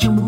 You.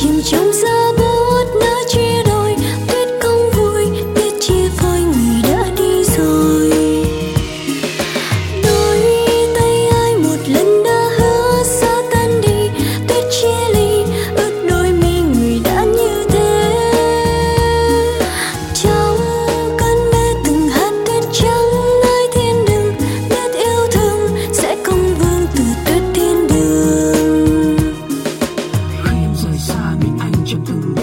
chìm trong giấc jump the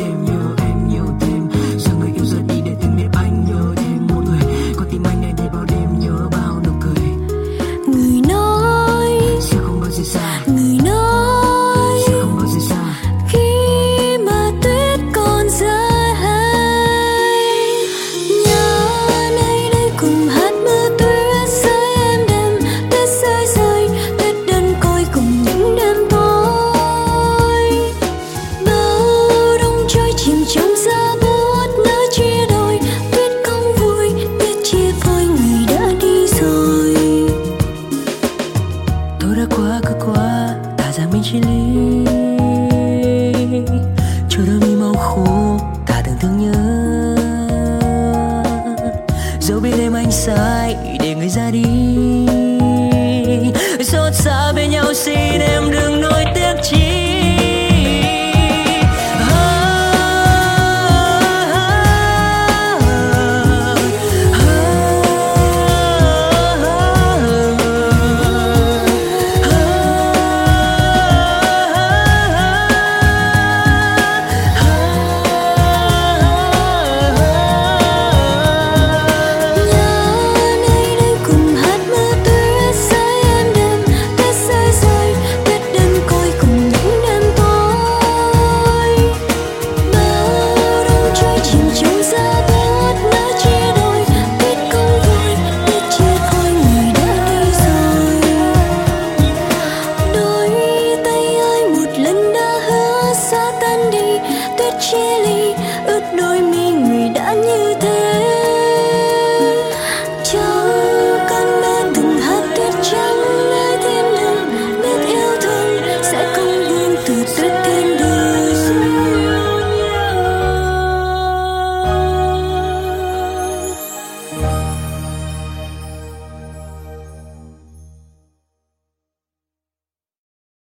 sai để người ra đi. Xót xa bên nhau xin